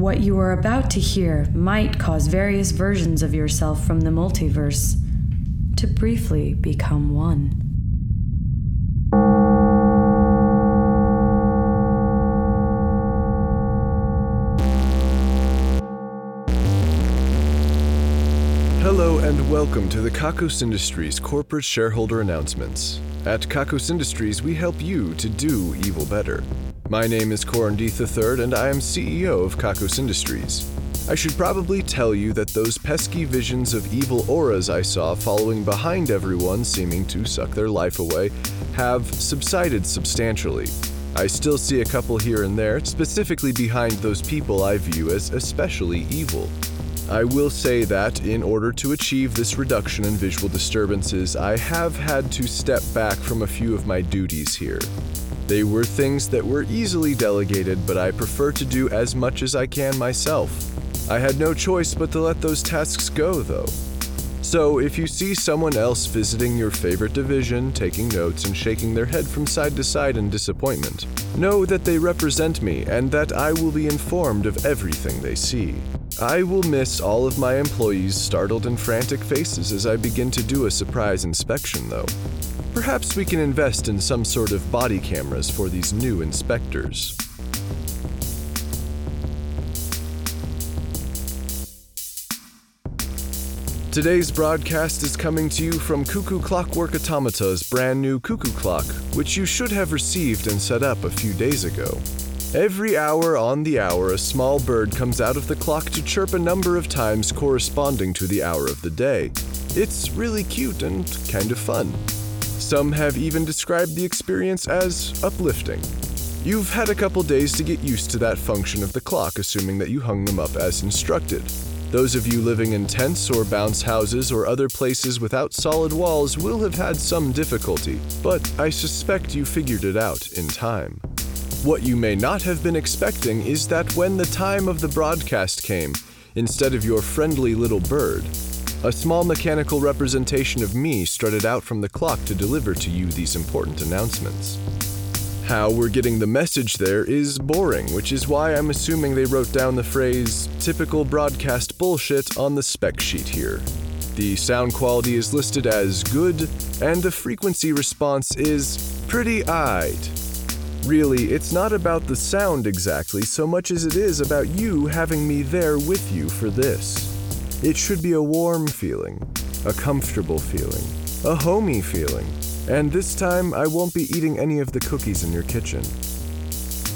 What you are about to hear might cause various versions of yourself from the multiverse to briefly become one. Hello and welcome to the Kakos Industries corporate shareholder announcements. At Kakos Industries, we help you to do evil better. My name is Corin Deeth III, and I am CEO of Kakos Industries. I should probably tell you that those pesky visions of evil auras I saw following behind everyone, seeming to suck their life away, have subsided substantially. I still see a couple here and there, specifically behind those people I view as especially evil. I will say that in order to achieve this reduction in visual disturbances, I have had to step back from a few of my duties here. They were things that were easily delegated, but I prefer to do as much as I can myself. I had no choice but to let those tasks go, though. So, if you see someone else visiting your favorite division, taking notes, and shaking their head from side to side in disappointment, know that they represent me and that I will be informed of everything they see. I will miss all of my employees' startled and frantic faces as I begin to do a surprise inspection, though. Perhaps we can invest in some sort of body cameras for these new inspectors. Today's broadcast is coming to you from Cuckoo Clockwork Automata's brand new Cuckoo Clock, which you should have received and set up a few days ago. Every hour on the hour, a small bird comes out of the clock to chirp a number of times corresponding to the hour of the day. It's really cute and kind of fun. Some have even described the experience as uplifting. You've had a couple days to get used to that function of the clock, assuming that you hung them up as instructed. Those of you living in tents or bounce houses or other places without solid walls will have had some difficulty, but I suspect you figured it out in time. What you may not have been expecting is that when the time of the broadcast came, instead of your friendly little bird, a small mechanical representation of me strutted out from the clock to deliver to you these important announcements. How we're getting the message there is boring, which is why I'm assuming they wrote down the phrase typical broadcast bullshit on the spec sheet here. The sound quality is listed as good, and the frequency response is pretty eyed. Really, it's not about the sound exactly so much as it is about you having me there with you for this. It should be a warm feeling, a comfortable feeling, a homey feeling, and this time I won't be eating any of the cookies in your kitchen.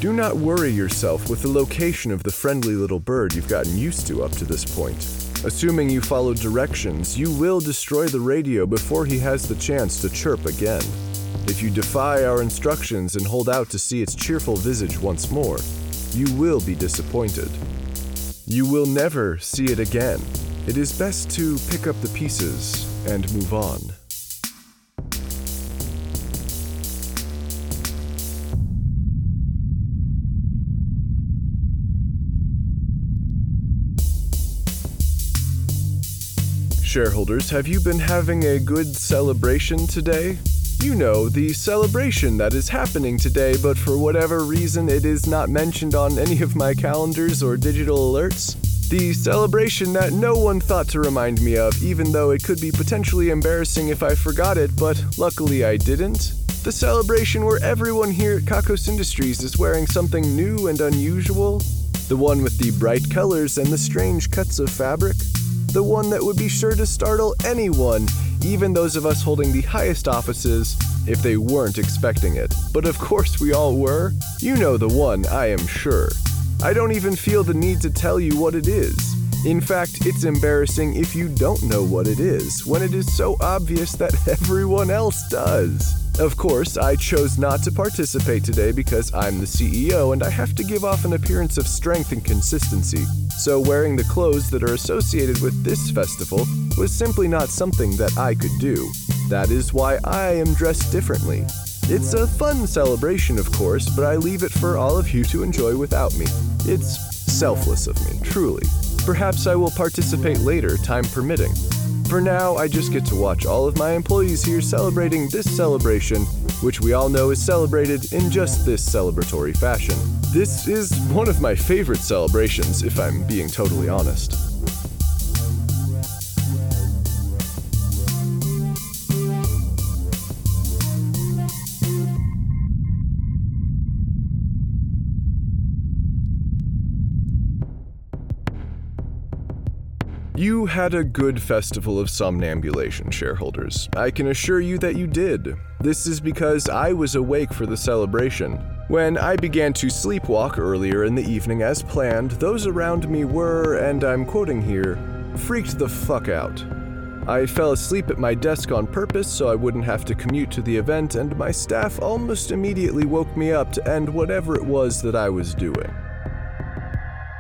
Do not worry yourself with the location of the friendly little bird you've gotten used to up to this point. Assuming you follow directions, you will destroy the radio before he has the chance to chirp again. If you defy our instructions and hold out to see its cheerful visage once more, you will be disappointed. You will never see it again. It is best to pick up the pieces and move on. Shareholders, have you been having a good celebration today? You know, the celebration that is happening today, but for whatever reason it is not mentioned on any of my calendars or digital alerts. The celebration that no one thought to remind me of, even though it could be potentially embarrassing if I forgot it, but luckily I didn't. The celebration where everyone here at Kakos Industries is wearing something new and unusual. The one with the bright colors and the strange cuts of fabric. The one that would be sure to startle anyone, even those of us holding the highest offices, if they weren't expecting it. But of course we all were. You know the one, I am sure. I don't even feel the need to tell you what it is. In fact, it's embarrassing if you don't know what it is, when it is so obvious that everyone else does. Of course, I chose not to participate today because I'm the CEO and I have to give off an appearance of strength and consistency. So, wearing the clothes that are associated with this festival was simply not something that I could do. That is why I am dressed differently. It's a fun celebration, of course, but I leave it for all of you to enjoy without me. It's selfless of me, truly. Perhaps I will participate later, time permitting. For now, I just get to watch all of my employees here celebrating this celebration which we all know is celebrated in just this celebratory fashion. This is one of my favorite celebrations, if I'm being totally honest. You had a good festival of somnambulation, shareholders. I can assure you that you did. This is because I was awake for the celebration. When I began to sleepwalk earlier in the evening as planned, those around me were, and I'm quoting here, freaked the fuck out. I fell asleep at my desk on purpose so I wouldn't have to commute to the event, and my staff almost immediately woke me up to end whatever it was that I was doing.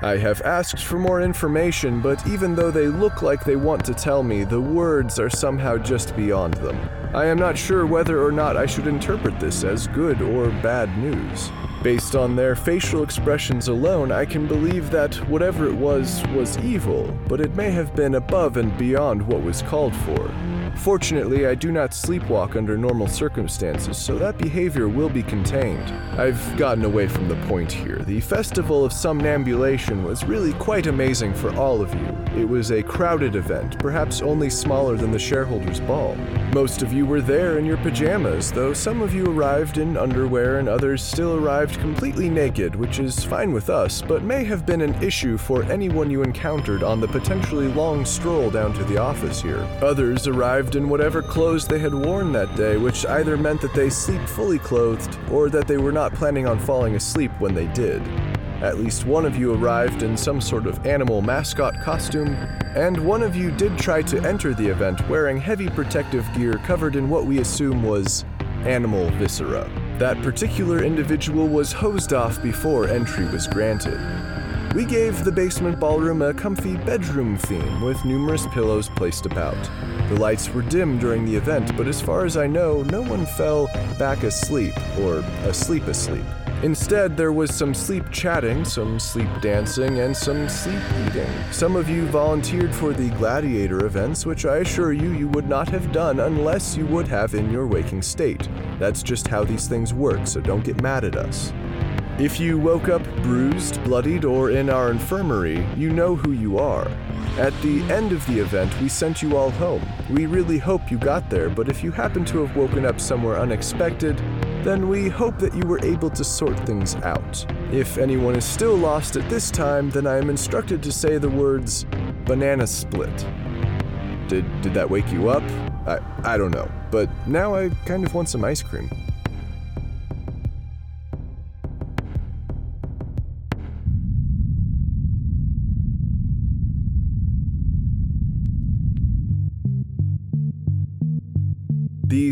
I have asked for more information, but even though they look like they want to tell me, the words are somehow just beyond them. I am not sure whether or not I should interpret this as good or bad news. Based on their facial expressions alone, I can believe that whatever it was was evil, but it may have been above and beyond what was called for. Fortunately, I do not sleepwalk under normal circumstances, so that behavior will be contained. I've gotten away from the point here. The Festival of Somnambulation was really quite amazing for all of you. It was a crowded event, perhaps only smaller than the shareholders' ball. Most of you were there in your pajamas, though some of you arrived in underwear and others still arrived completely naked, which is fine with us, but may have been an issue for anyone you encountered on the potentially long stroll down to the office here. Others arrived in whatever clothes they had worn that day, which either meant that they sleep fully clothed or that they were not planning on falling asleep when they did. At least one of you arrived in some sort of animal mascot costume, and one of you did try to enter the event wearing heavy protective gear covered in what we assume was animal viscera. That particular individual was hosed off before entry was granted. We gave the basement ballroom a comfy bedroom theme with numerous pillows placed about. The lights were dim during the event, but as far as I know, no one fell back asleep or asleep asleep. Instead, there was some sleep chatting, some sleep dancing, and some sleep eating. Some of you volunteered for the gladiator events, which I assure you you would not have done unless you would have in your waking state. That's just how these things work, so don't get mad at us. If you woke up bruised, bloodied, or in our infirmary, you know who you are. At the end of the event, we sent you all home. We really hope you got there, but if you happen to have woken up somewhere unexpected, then we hope that you were able to sort things out. If anyone is still lost at this time, then I am instructed to say the words banana split. Did, did that wake you up? I, I don't know, but now I kind of want some ice cream.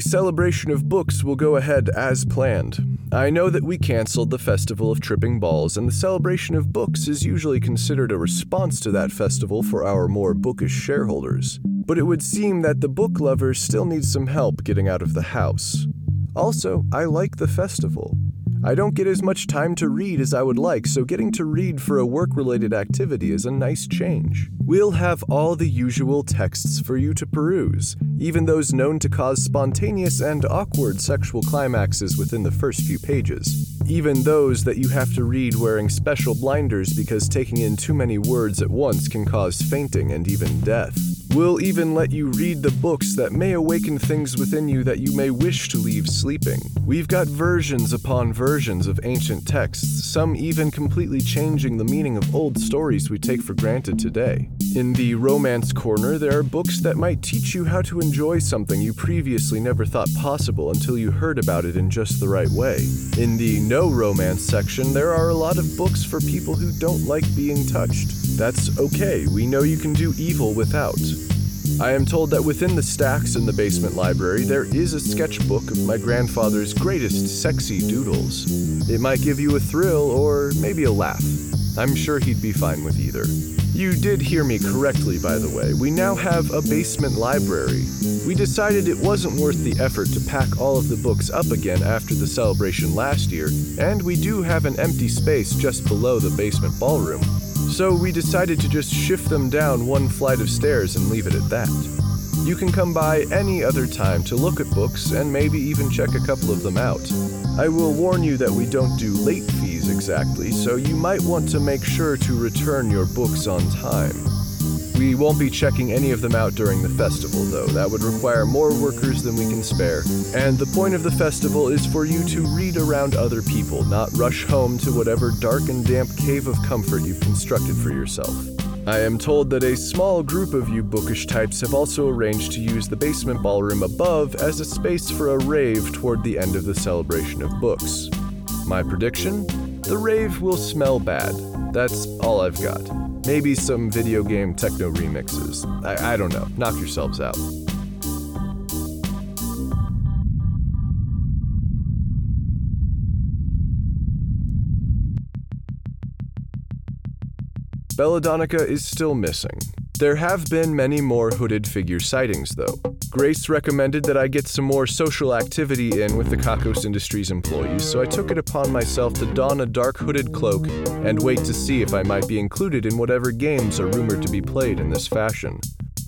Celebration of books will go ahead as planned. I know that we cancelled the Festival of Tripping Balls, and the celebration of books is usually considered a response to that festival for our more bookish shareholders. But it would seem that the book lovers still need some help getting out of the house. Also, I like the festival. I don't get as much time to read as I would like, so getting to read for a work related activity is a nice change. We'll have all the usual texts for you to peruse, even those known to cause spontaneous and awkward sexual climaxes within the first few pages. Even those that you have to read wearing special blinders because taking in too many words at once can cause fainting and even death. We'll even let you read the books that may awaken things within you that you may wish to leave sleeping. We've got versions upon versions of ancient texts, some even completely changing the meaning of old stories we take for granted today. In the romance corner, there are books that might teach you how to enjoy something you previously never thought possible until you heard about it in just the right way. In the no romance section, there are a lot of books for people who don't like being touched. That's okay, we know you can do evil without. I am told that within the stacks in the basement library, there is a sketchbook of my grandfather's greatest sexy doodles. It might give you a thrill or maybe a laugh. I'm sure he'd be fine with either. You did hear me correctly, by the way. We now have a basement library. We decided it wasn't worth the effort to pack all of the books up again after the celebration last year, and we do have an empty space just below the basement ballroom. So we decided to just shift them down one flight of stairs and leave it at that. You can come by any other time to look at books and maybe even check a couple of them out. I will warn you that we don't do late exactly, so you might want to make sure to return your books on time. We won't be checking any of them out during the festival, though. That would require more workers than we can spare. And the point of the festival is for you to read around other people, not rush home to whatever dark and damp cave of comfort you've constructed for yourself. I am told that a small group of you bookish types have also arranged to use the basement ballroom above as a space for a rave toward the end of the celebration of books. My prediction? The rave will smell bad. That's all I've got. Maybe some video game techno remixes. I, I don't know. Knock yourselves out. Belladonna is still missing. There have been many more hooded figure sightings, though. Grace recommended that I get some more social activity in with the Kakos Industries employees, so I took it upon myself to don a dark hooded cloak and wait to see if I might be included in whatever games are rumored to be played in this fashion.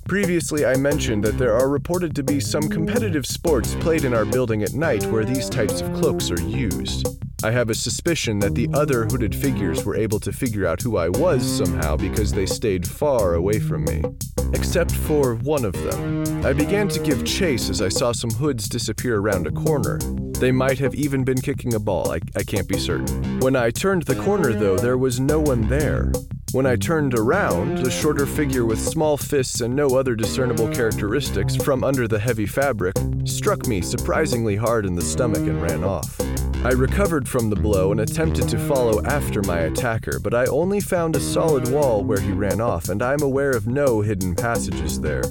Previously, I mentioned that there are reported to be some competitive sports played in our building at night where these types of cloaks are used. I have a suspicion that the other hooded figures were able to figure out who I was somehow because they stayed far away from me. Except for one of them. I began to give chase as I saw some hoods disappear around a corner. They might have even been kicking a ball, I, I can't be certain. When I turned the corner, though, there was no one there. When I turned around, a shorter figure with small fists and no other discernible characteristics from under the heavy fabric struck me surprisingly hard in the stomach and ran off. I recovered from the blow and attempted to follow after my attacker, but I only found a solid wall where he ran off, and I'm aware of no hidden passages there.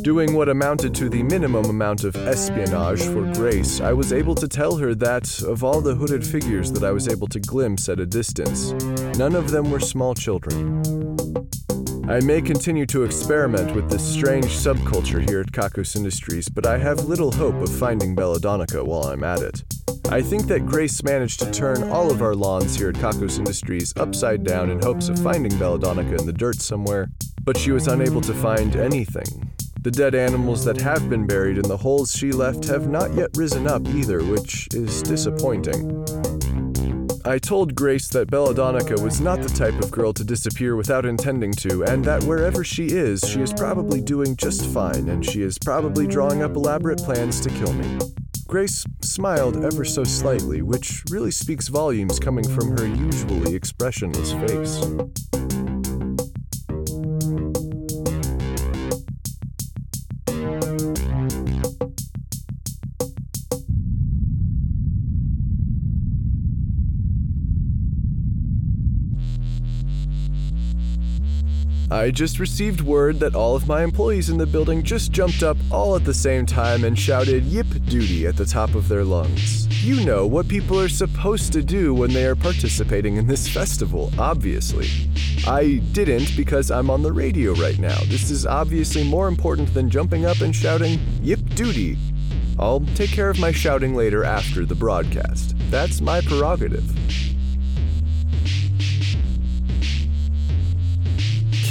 Doing what amounted to the minimum amount of espionage for Grace, I was able to tell her that, of all the hooded figures that I was able to glimpse at a distance, none of them were small children. I may continue to experiment with this strange subculture here at Kakos Industries, but I have little hope of finding Belladonna while I'm at it. I think that Grace managed to turn all of our lawns here at Kakos Industries upside down in hopes of finding Belladonna in the dirt somewhere, but she was unable to find anything. The dead animals that have been buried in the holes she left have not yet risen up either, which is disappointing. I told Grace that Belladonna was not the type of girl to disappear without intending to, and that wherever she is, she is probably doing just fine, and she is probably drawing up elaborate plans to kill me. Grace smiled ever so slightly, which really speaks volumes coming from her usually expressionless face. I just received word that all of my employees in the building just jumped up all at the same time and shouted Yip Duty at the top of their lungs. You know what people are supposed to do when they are participating in this festival, obviously. I didn't because I'm on the radio right now. This is obviously more important than jumping up and shouting Yip Duty. I'll take care of my shouting later after the broadcast. That's my prerogative.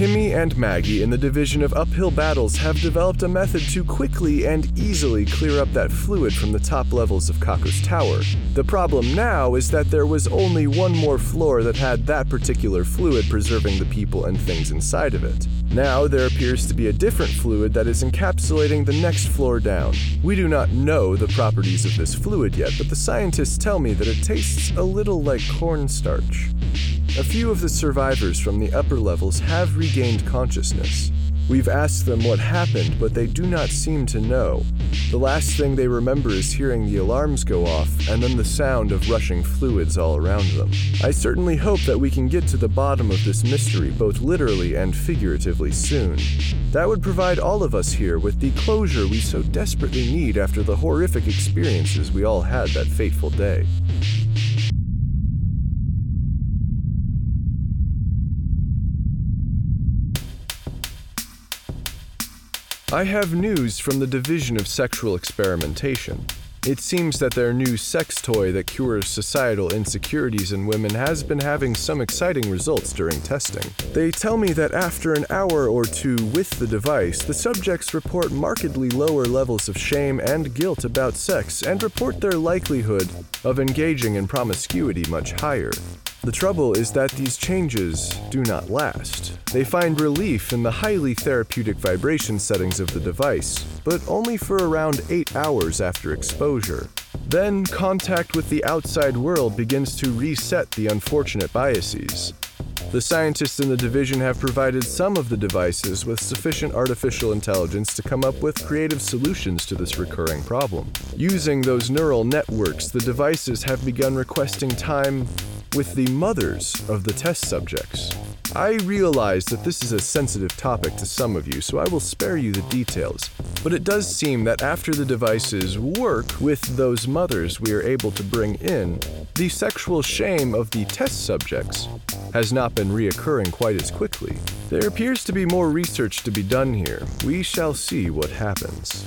Kimmy and Maggie in the division of uphill battles have developed a method to quickly and easily clear up that fluid from the top levels of Kakos Tower. The problem now is that there was only one more floor that had that particular fluid preserving the people and things inside of it. Now there appears to be a different fluid that is encapsulating the next floor down. We do not know the properties of this fluid yet, but the scientists tell me that it tastes a little like cornstarch. A few of the survivors from the upper levels have regained consciousness. We've asked them what happened, but they do not seem to know. The last thing they remember is hearing the alarms go off and then the sound of rushing fluids all around them. I certainly hope that we can get to the bottom of this mystery both literally and figuratively soon. That would provide all of us here with the closure we so desperately need after the horrific experiences we all had that fateful day. I have news from the Division of Sexual Experimentation. It seems that their new sex toy that cures societal insecurities in women has been having some exciting results during testing. They tell me that after an hour or two with the device, the subjects report markedly lower levels of shame and guilt about sex and report their likelihood of engaging in promiscuity much higher. The trouble is that these changes do not last. They find relief in the highly therapeutic vibration settings of the device, but only for around 8 hours after exposure. Then, contact with the outside world begins to reset the unfortunate biases. The scientists in the division have provided some of the devices with sufficient artificial intelligence to come up with creative solutions to this recurring problem. Using those neural networks, the devices have begun requesting time with the mothers of the test subjects. I realize that this is a sensitive topic to some of you, so I will spare you the details. But it does seem that after the devices work with those mothers we are able to bring in, the sexual shame of the test subjects has not been reoccurring quite as quickly. There appears to be more research to be done here. We shall see what happens.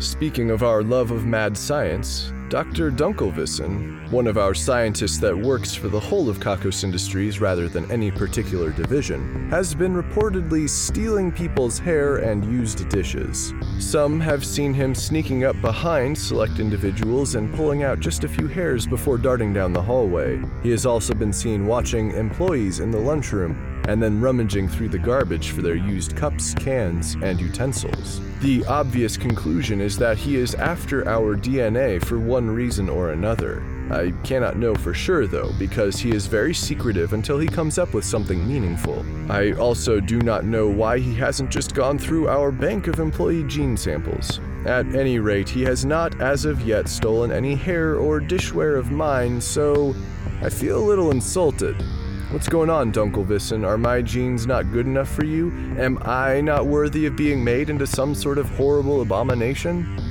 Speaking of our love of mad science, Dr. Dunkelvissen, one of our scientists that works for the whole of Kakos Industries rather than any particular division, has been reportedly stealing people's hair and used dishes. Some have seen him sneaking up behind select individuals and pulling out just a few hairs before darting down the hallway. He has also been seen watching employees in the lunchroom and then rummaging through the garbage for their used cups, cans, and utensils. The obvious conclusion is that he is after our DNA for one reason or another. I cannot know for sure though, because he is very secretive until he comes up with something meaningful. I also do not know why he hasn't just gone through our bank of employee gene samples. At any rate, he has not as of yet stolen any hair or dishware of mine, so I feel a little insulted. What's going on, Dunkelvissen? Are my genes not good enough for you? Am I not worthy of being made into some sort of horrible abomination?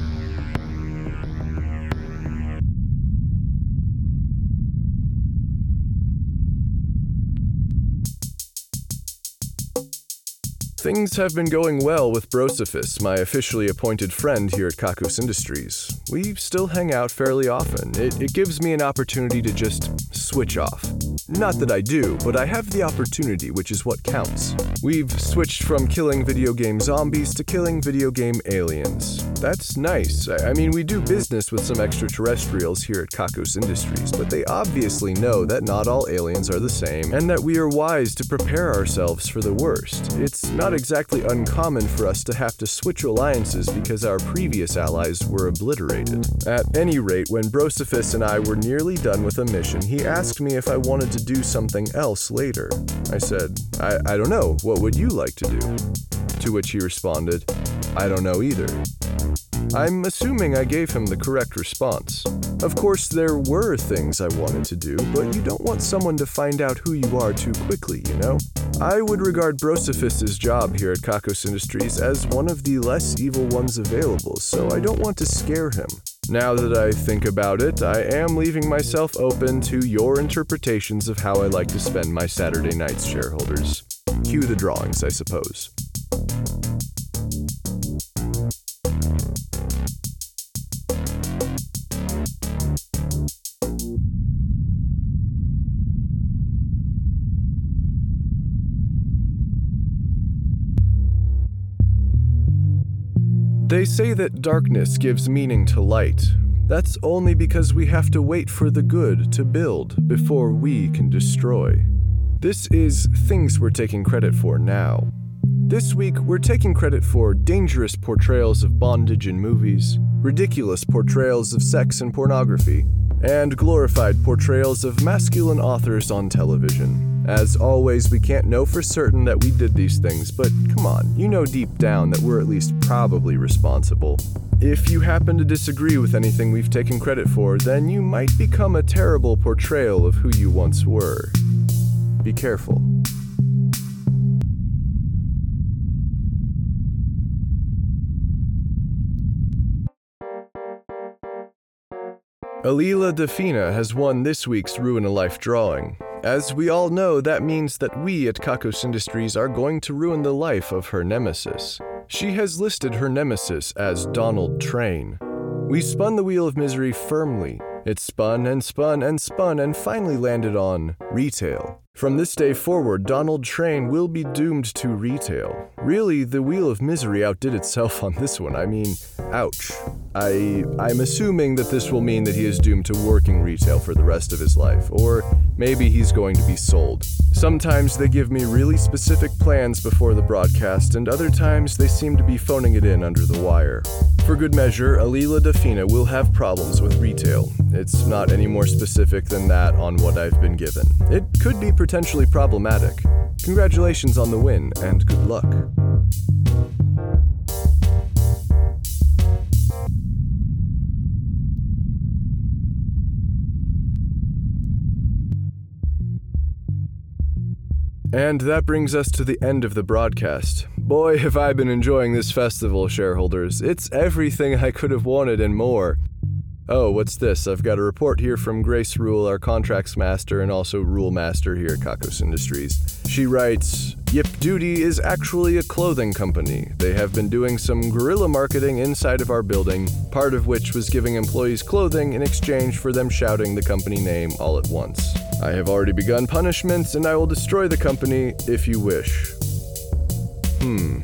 Things have been going well with Brosophus, my officially appointed friend here at Kakos Industries. We still hang out fairly often. It, it gives me an opportunity to just switch off. Not that I do, but I have the opportunity, which is what counts. We've switched from killing video game zombies to killing video game aliens. That's nice. I, I mean, we do business with some extraterrestrials here at Kakos Industries, but they obviously know that not all aliens are the same, and that we are wise to prepare ourselves for the worst. It's not exactly uncommon for us to have to switch alliances because our previous allies were obliterated. At any rate, when Brosophus and I were nearly done with a mission, he asked me if I wanted to do something else later. I said, I, I don't know, what would you like to do? To which he responded, I don't know either. I'm assuming I gave him the correct response. Of course, there were things I wanted to do, but you don't want someone to find out who you are too quickly, you know? I would regard Brosophus's job here at Kakos Industries as one of the less evil ones available, so I don't want to scare him. Now that I think about it, I am leaving myself open to your interpretations of how I like to spend my Saturday nights, shareholders. Cue the drawings, I suppose. They say that darkness gives meaning to light. That's only because we have to wait for the good to build before we can destroy. This is things we're taking credit for now. This week, we're taking credit for dangerous portrayals of bondage in movies, ridiculous portrayals of sex and pornography, and glorified portrayals of masculine authors on television. As always, we can't know for certain that we did these things, but come on, you know deep down that we're at least probably responsible. If you happen to disagree with anything we've taken credit for, then you might become a terrible portrayal of who you once were. Be careful. Alila Defina has won this week's Ruin a Life drawing. As we all know, that means that we at Kakos Industries are going to ruin the life of her nemesis. She has listed her nemesis as Donald Train. We spun the wheel of misery firmly. It spun and spun and spun and finally landed on retail. From this day forward, Donald Train will be doomed to retail. Really, the wheel of misery outdid itself on this one. I mean, ouch. I I'm assuming that this will mean that he is doomed to working retail for the rest of his life, or maybe he's going to be sold. Sometimes they give me really specific plans before the broadcast, and other times they seem to be phoning it in under the wire. For good measure, Alila Dafina will have problems with retail. It's not any more specific than that on what I've been given. It could be potentially problematic. Congratulations on the win, and good luck. And that brings us to the end of the broadcast. Boy, have I been enjoying this festival, shareholders. It's everything I could have wanted and more. Oh, what's this? I've got a report here from Grace Rule, our contracts master and also rule master here at Kakos Industries. She writes Yip Duty is actually a clothing company. They have been doing some guerrilla marketing inside of our building, part of which was giving employees clothing in exchange for them shouting the company name all at once. I have already begun punishments and I will destroy the company if you wish. Hmm.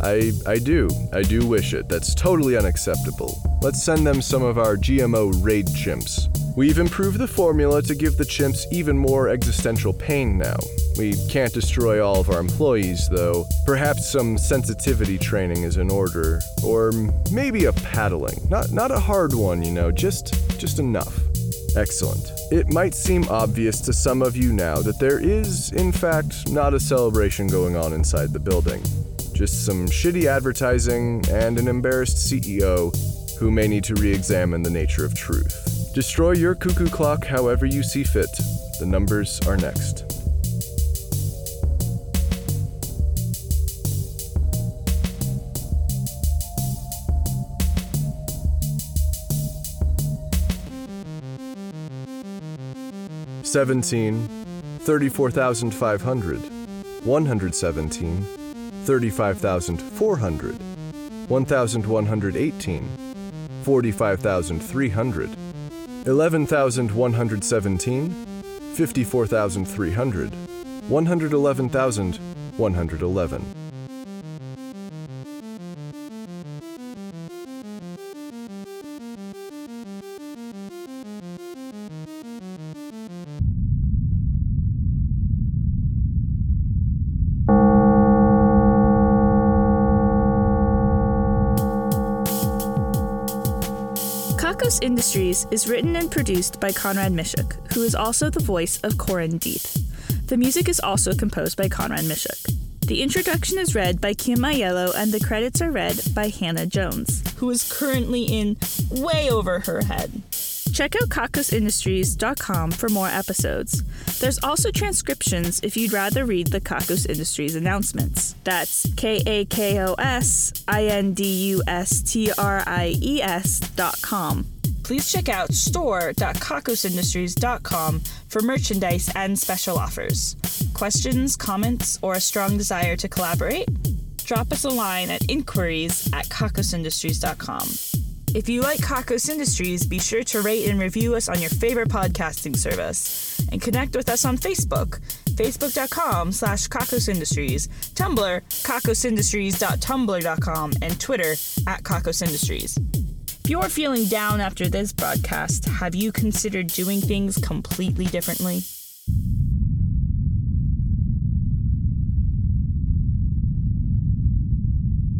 I I do. I do wish it. That's totally unacceptable. Let's send them some of our GMO raid chimps. We've improved the formula to give the chimps even more existential pain now. We can't destroy all of our employees, though. Perhaps some sensitivity training is in order, or maybe a paddling. Not not a hard one, you know, just just enough. Excellent. It might seem obvious to some of you now that there is, in fact, not a celebration going on inside the building. Just some shitty advertising and an embarrassed CEO who may need to re examine the nature of truth. Destroy your cuckoo clock however you see fit. The numbers are next. Seventeen, thirty-four thousand five hundred, one hundred seventeen, 35,400, 1,118, 45,300, 11,117, 54,300, 111,111. Kakos Industries is written and produced by Conrad Mishuk, who is also the voice of Corin Deeth. The music is also composed by Conrad Mishuk. The introduction is read by Kim Aiello, and the credits are read by Hannah Jones. who is currently in way over her head. Check out kakosindustries.com for more episodes. There's also transcriptions if you'd rather read the Kakos Industries announcements. That's K A K O S I N D U S T R I E S dot com. Please check out store.kakosindustries.com for merchandise and special offers. Questions, comments, or a strong desire to collaborate? Drop us a line at inquiries at kakosindustries.com. If you like Kakos Industries, be sure to rate and review us on your favorite podcasting service. And connect with us on Facebook, facebook.com slash kakosindustries, Tumblr, kakosindustries.tumblr.com, and Twitter at kakosindustries. If you're feeling down after this broadcast, have you considered doing things completely differently?